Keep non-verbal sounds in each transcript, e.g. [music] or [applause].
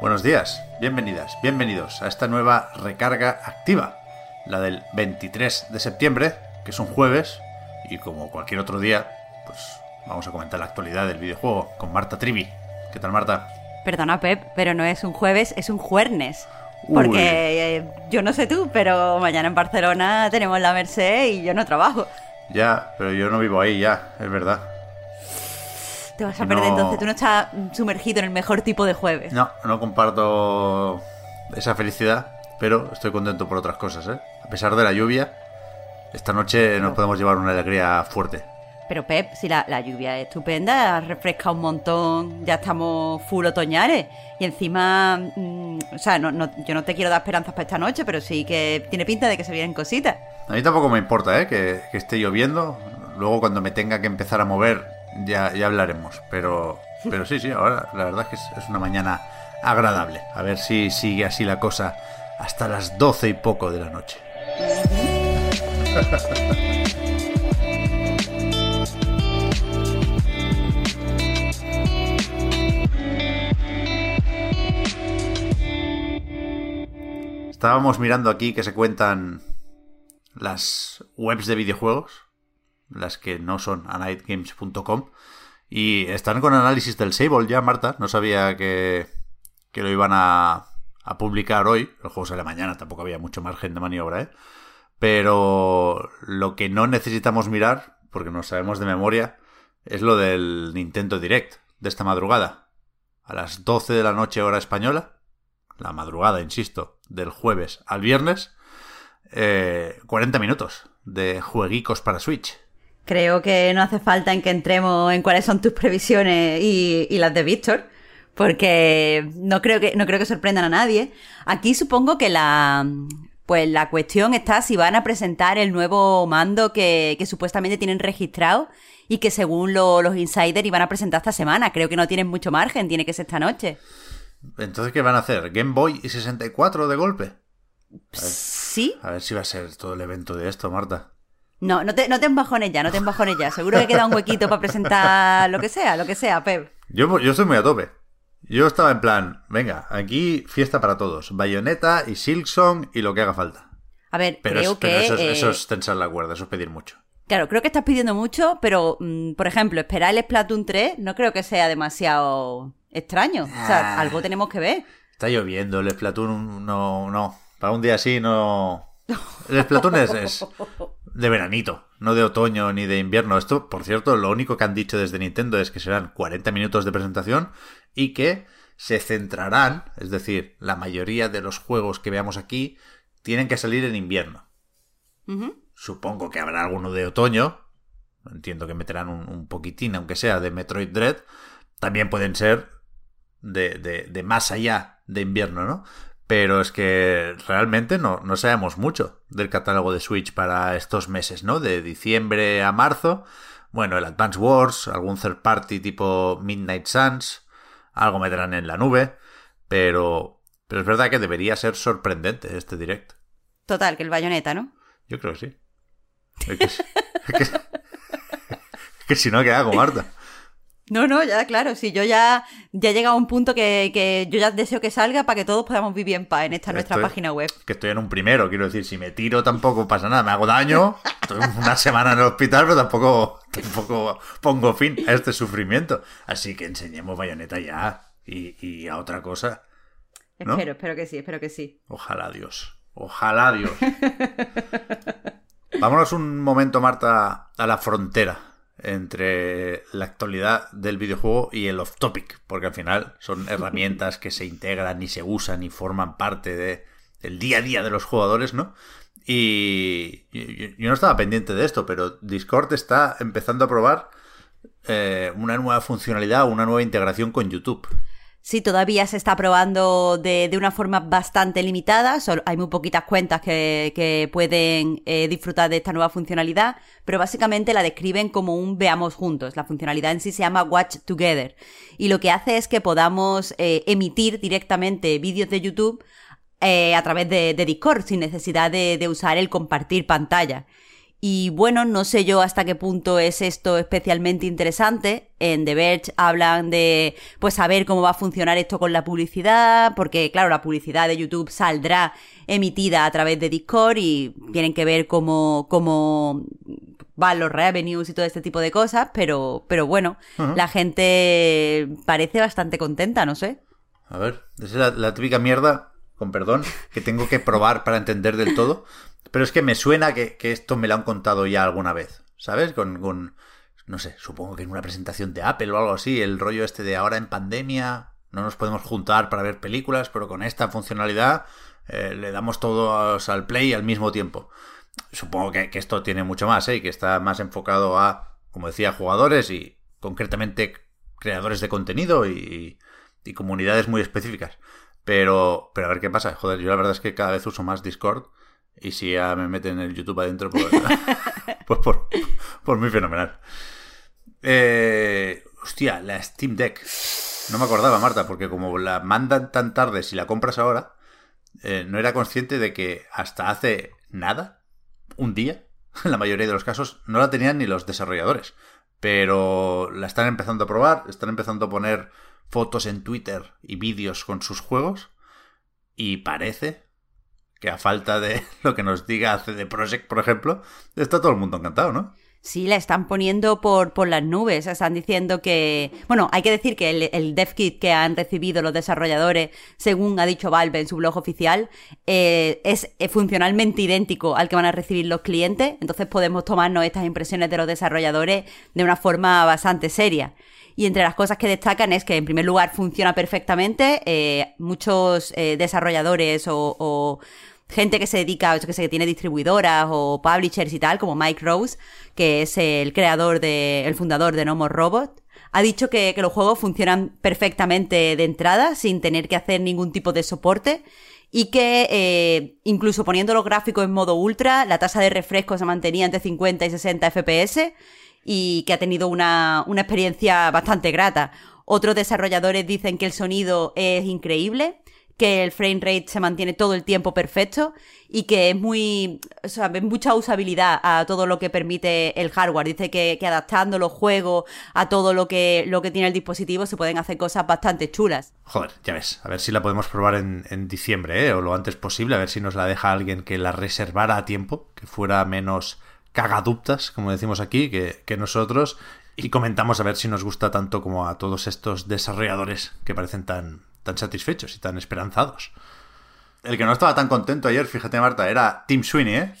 Buenos días, bienvenidas, bienvenidos a esta nueva recarga activa, la del 23 de septiembre, que es un jueves, y como cualquier otro día, pues vamos a comentar la actualidad del videojuego con Marta Trivi. ¿Qué tal, Marta? Perdona, Pep, pero no es un jueves, es un jueves. Porque eh, yo no sé tú, pero mañana en Barcelona tenemos la Merced y yo no trabajo. Ya, pero yo no vivo ahí ya, es verdad. Te vas a perder entonces, tú no estás sumergido en el mejor tipo de jueves. No, no comparto esa felicidad, pero estoy contento por otras cosas, ¿eh? A pesar de la lluvia, esta noche nos podemos llevar una alegría fuerte. Pero Pep, si la, la lluvia es estupenda, refresca un montón, ya estamos full otoñales. Y encima, mm, o sea, no, no- yo no te quiero dar esperanzas para esta noche, pero sí que tiene pinta de que se vienen cositas. A mí tampoco me importa, ¿eh? Que, que esté lloviendo. Luego cuando me tenga que empezar a mover ya, ya hablaremos. Pero, pero sí, sí, ahora la verdad es que es, es una mañana agradable. A ver si sigue así la cosa hasta las doce y poco de la noche. Estábamos mirando aquí que se cuentan las webs de videojuegos, las que no son anightgames.com, y están con análisis del Sable ya, Marta. No sabía que, que lo iban a, a publicar hoy. El juego sale mañana, tampoco había mucho margen de maniobra, ¿eh? Pero lo que no necesitamos mirar, porque no sabemos de memoria, es lo del Nintendo Direct de esta madrugada. A las 12 de la noche hora española, la madrugada, insisto, del jueves al viernes, eh, 40 minutos de jueguicos para Switch. Creo que no hace falta en que entremos en cuáles son tus previsiones y, y las de Víctor, porque no creo que no creo que sorprendan a nadie. Aquí supongo que la pues la cuestión está si van a presentar el nuevo mando que, que supuestamente tienen registrado y que según lo- los insiders iban a presentar esta semana. Creo que no tienen mucho margen, tiene que ser esta noche. Entonces, ¿qué van a hacer? ¿Game Boy y 64 de golpe? ¿Sí? A ver si va a ser todo el evento de esto, Marta. No, no te, no te embajones ya, no te embajones ya. Seguro que queda un huequito para presentar lo que sea, lo que sea, Pep. Yo, yo estoy muy a tope. Yo estaba en plan, venga, aquí fiesta para todos. Bayonetta y Silksong y lo que haga falta. A ver, Pero, creo es, pero que... eso, es, eh, eso es tensar la cuerda, eso es pedir mucho. Claro, creo que estás pidiendo mucho, pero, mm, por ejemplo, esperar el Splatoon 3 no creo que sea demasiado extraño. O sea, Ah. algo tenemos que ver. Está lloviendo, el Splatoon no, no. Para un día así no... El Splatoon es, es de veranito, no de otoño ni de invierno. Esto, por cierto, lo único que han dicho desde Nintendo es que serán 40 minutos de presentación y que se centrarán, es decir, la mayoría de los juegos que veamos aquí tienen que salir en invierno. Supongo que habrá alguno de otoño. Entiendo que meterán un, un poquitín, aunque sea de Metroid Dread. También pueden ser de, de- de más allá de invierno, ¿no? Pero es que realmente no, no sabemos mucho del catálogo de Switch para estos meses, ¿no? De diciembre a marzo. Bueno, el Advance Wars, algún third party tipo Midnight Suns, algo meterán en la nube, pero, pero es verdad que debería ser sorprendente este direct. Total, que el bayoneta, ¿no? Yo creo que sí. Es que, es que- es que si no, ¿qué hago, Marta? [laughs] No, no, ya, claro, sí, yo ya, ya he llegado a un punto que, que yo ya deseo que salga para que todos podamos vivir en paz en esta nuestra Estoy- página web. Que estoy en un primero, quiero decir, si me tiro tampoco pasa nada, me hago daño, estoy una semana en el hospital, pero tampoco, tampoco pongo fin a este sufrimiento. Así que enseñemos bayoneta ya y, y a otra cosa. ¿No? Espero, espero que sí, espero que sí. Ojalá Dios. Ojalá Dios. Vámonos un momento, Marta, a la frontera entre la actualidad del videojuego y el off-topic, porque al final son herramientas que se integran y se usan y forman parte de, del día a día de los jugadores, ¿no? Y yo, no estaba pendiente de esto, pero Discord está empezando a probar eh, una nueva funcionalidad, una nueva integración con YouTube. Sí, todavía se está probando de, una forma bastante limitada. Hay muy poquitas cuentas que, pueden eh, disfrutar de esta nueva funcionalidad, pero básicamente la describen como un veamos juntos. La funcionalidad en sí se llama Watch Together. Y lo que hace es que podamos eh, emitir directamente vídeos de YouTube eh, a través de, Discord, sin necesidad de usar el compartir pantalla. Y bueno, no sé yo hasta qué punto es esto especialmente interesante. En The Verge hablan de, pues, saber cómo va a funcionar esto con la publicidad, porque, claro, la publicidad de YouTube saldrá emitida a través de Discord y tienen que ver cómo, cómo van los revenues y todo este tipo de cosas, pero, pero bueno, uh -huh. la gente parece bastante contenta, no sé. A ver, esa es la, la típica mierda, con perdón, que tengo que probar para entender del todo. Pero es que me suena que, que, esto me lo han contado ya alguna vez, ¿sabes? Con, con, no sé, supongo que en una presentación de Apple o algo así, el rollo este de ahora en pandemia no nos podemos juntar para ver películas, pero con esta funcionalidad eh, le damos todos al play al mismo tiempo. Supongo que, que esto tiene mucho más, ¿eh? Y que está más enfocado a, como decía, jugadores y concretamente creadores de contenido y, y comunidades muy específicas. Pero, pero a ver qué pasa. Joder, yo la verdad es que cada vez uso más Discord y si ya me meten el YouTube adentro, pues, [laughs] pues por, por muy fenomenal. Eh, hostia, la Steam Deck. No me acordaba, Marta, porque como la mandan tan tarde si la compras ahora, eh, no era consciente de que hasta hace nada, un día, en [laughs] la mayoría de los casos, no la tenían ni los desarrolladores. Pero la están empezando a probar, están empezando a poner fotos en Twitter y vídeos con sus juegos. Y parece que a falta de [laughs] lo que nos diga CD Projekt, por ejemplo, está todo el mundo encantado, ¿no? Sí, la están poniendo por, por las nubes. Están diciendo que. Bueno, hay que decir que el, el dev kit que han recibido los desarrolladores, según ha dicho Valve en su blog oficial, eh, es funcionalmente idéntico al que van a recibir los clientes. Entonces podemos tomarnos estas impresiones de los desarrolladores de una forma bastante seria. Y entre las cosas que destacan es que, en primer lugar, funciona perfectamente. Eh, muchos eh, desarrolladores o gente que se dedica, que sé, que tiene distribuidoras o publishers y tal, como Mike Rose, que es el creador de, el fundador de No More Robot, ha dicho que, que los juegos funcionan perfectamente de entrada, sin tener que hacer ningún tipo de soporte. Y que eh, incluso poniendo los gráficos en modo ultra, la tasa de refresco se mantenía entre 50 y 60 FPS y que ha tenido una, una experiencia bastante grata. Otros desarrolladores dicen que el sonido es increíble que el frame rate se mantiene todo el tiempo perfecto y que es muy, o sea, mucha usabilidad a todo lo que permite el hardware. Dice que, adaptando los juegos a todo lo que, lo que tiene el dispositivo se pueden hacer cosas bastante chulas. Joder, ya ves, a ver si la podemos probar en, en diciembre, ¿eh? o lo antes posible, a ver si nos la deja alguien que la reservara a tiempo, que fuera menos cagaduptas, como decimos aquí, que, que nosotros. Y comentamos a ver si nos gusta tanto como a todos estos desarrolladores que parecen tan, tan satisfechos y tan esperanzados. El que no estaba tan contento ayer, fíjate Marta, era Tim Sweeney, ¿eh?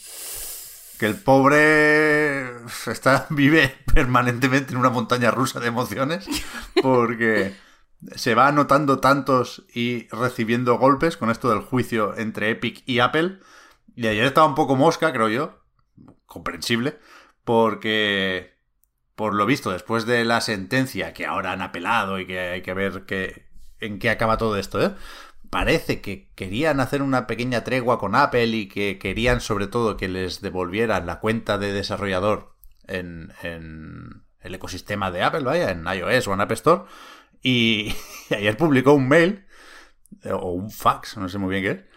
Que el pobre está, [laughs] vive permanentemente en una montaña rusa de emociones porque se va anotando tantos y recibiendo golpes con esto del juicio entre Epic y Apple. Y ayer estaba un poco mosca, creo yo, comprensible, porque por lo visto, después de la sentencia que ahora han apelado y que hay que ver qué, en qué acaba todo esto, ¿eh? Parece que querían hacer una pequeña tregua con Apple y que querían sobre todo que les devolvieran la cuenta de desarrollador en, el ecosistema de Apple, vaya, en iOS o en App Store. Y, [laughs] ayer publicó un mail, o un fax, no sé muy bien qué es,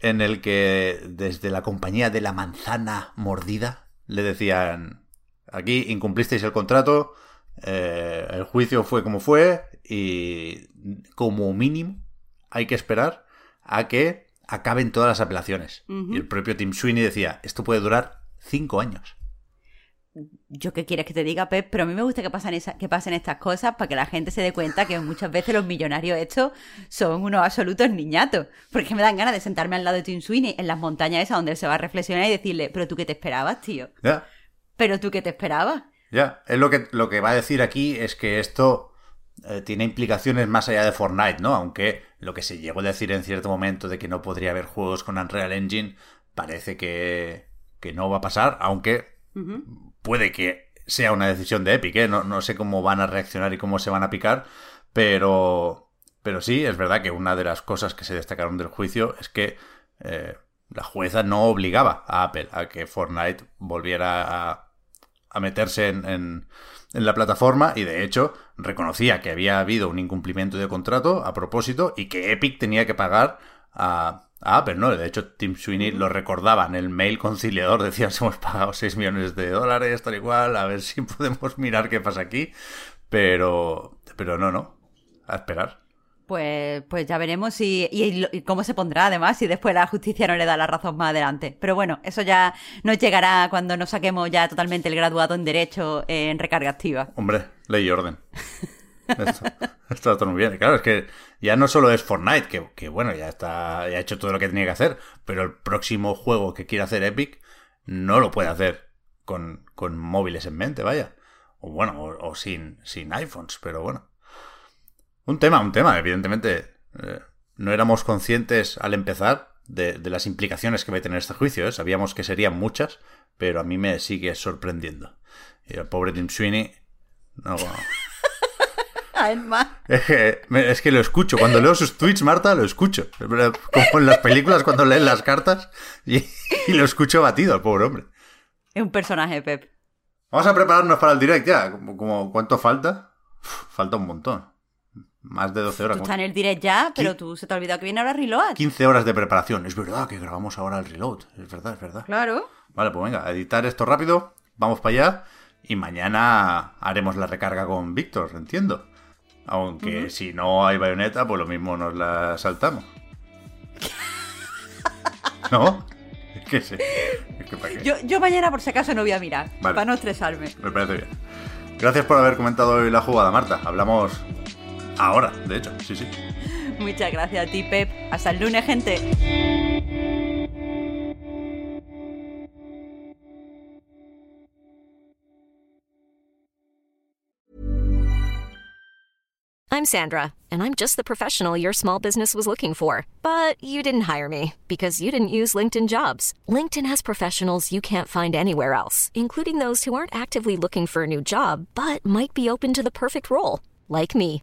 en el que desde la compañía de la manzana mordida le decían, aquí incumplisteis el contrato, eh, el juicio fue como fue y como mínimo hay que esperar a que acaben todas las apelaciones. Uh -huh. Y el propio Tim Sweeney decía, esto puede durar cinco años. Yo qué quieres que te diga, Pep, pero a mí me gusta que esa, que pasen estas cosas para que la gente se dé cuenta que muchas veces los millonarios estos son unos absolutos niñatos. Porque me dan ganas de sentarme al lado de Tim Sweeney en las montañas esas donde él se va a reflexionar y decirle, pero tú qué te esperabas, tío. Yeah. Pero tú qué te esperabas. Ya, es lo que, lo que va a decir aquí es que esto eh, tiene implicaciones más allá de Fortnite, ¿no? Aunque lo que se llegó a decir en cierto momento de que no podría haber juegos con Unreal Engine parece que, que no va a pasar, aunque uh -huh. puede que sea una decisión de Epic, ¿eh? no, no sé cómo van a reaccionar y cómo se van a picar, pero, pero sí, es verdad que una de las cosas que se destacaron del juicio es que eh, la jueza no obligaba a Apple a que Fortnite volviera a, a meterse en, en, en, la plataforma y de hecho reconocía que había habido un incumplimiento de contrato a propósito y que Epic tenía que pagar a, a Apple, ¿no? De hecho, Tim Sweeney lo recordaba en el mail conciliador, [laughs] decía, hemos pagado 6 millones de dólares, tal y cual, a ver si [laughs] podemos mirar qué pasa aquí, pero, pero no, no, a esperar. Pues, pues ya veremos y, y, y, cómo se pondrá además si después la justicia no le da la razón más adelante. Pero bueno, eso ya nos llegará cuando nos saquemos ya totalmente el graduado en Derecho en recarga activa. Hombre, ley y orden. Esto, está todo muy bien. Claro, es que ya no solo es Fortnite, que, que, bueno, ya está, ya ha hecho todo lo que tenía que hacer, pero el próximo juego que quiere hacer Epic no lo puede hacer con, con móviles en mente, vaya. O bueno, o, o sin, sin iPhones, pero bueno. Un tema, un tema, evidentemente. Eh, no éramos conscientes al empezar de, de, las implicaciones que va a tener este juicio. ¿eh? Sabíamos que serían muchas, pero a mí me sigue sorprendiendo. Y el pobre Tim Sweeney. No, [laughs] bueno. Es que, es que lo escucho. Cuando leo sus tweets, Marta, lo escucho. Como en las películas cuando leen las cartas. Y, y lo escucho batido al pobre hombre. Es un personaje, Pep. Vamos a prepararnos para el direct ya. Como, como ¿Cuánto falta? Uf, falta un montón. Más de 12 horas. Tú estás en el direct ya, pero tú se te ha olvidado que viene ahora Reload. 15 horas de preparación. Es verdad que grabamos ahora el Reload. Es verdad, es verdad. Claro. Vale, pues venga, a editar esto rápido. Vamos para allá. Y mañana haremos la recarga con Víctor, entiendo. Aunque uh -huh. si no hay bayoneta, pues lo mismo nos la saltamos. [laughs] ¿No? Es que sí. Es que yo, yo, mañana, por si acaso, no voy a mirar. Vale. Para no estresarme. Me parece bien. Gracias por haber comentado hoy la jugada, Marta. Hablamos ahora, de hecho. Sí, sí. Muchas gracias a ti, Pep. Hasta el lunes, gente. I'm Sandra, and I'm just the professional your small business was looking for. But you didn't hire me because you didn't use LinkedIn jobs. LinkedIn has professionals you can't find anywhere else, including those who aren't actively looking for a new job but might be open to the perfect role, like me.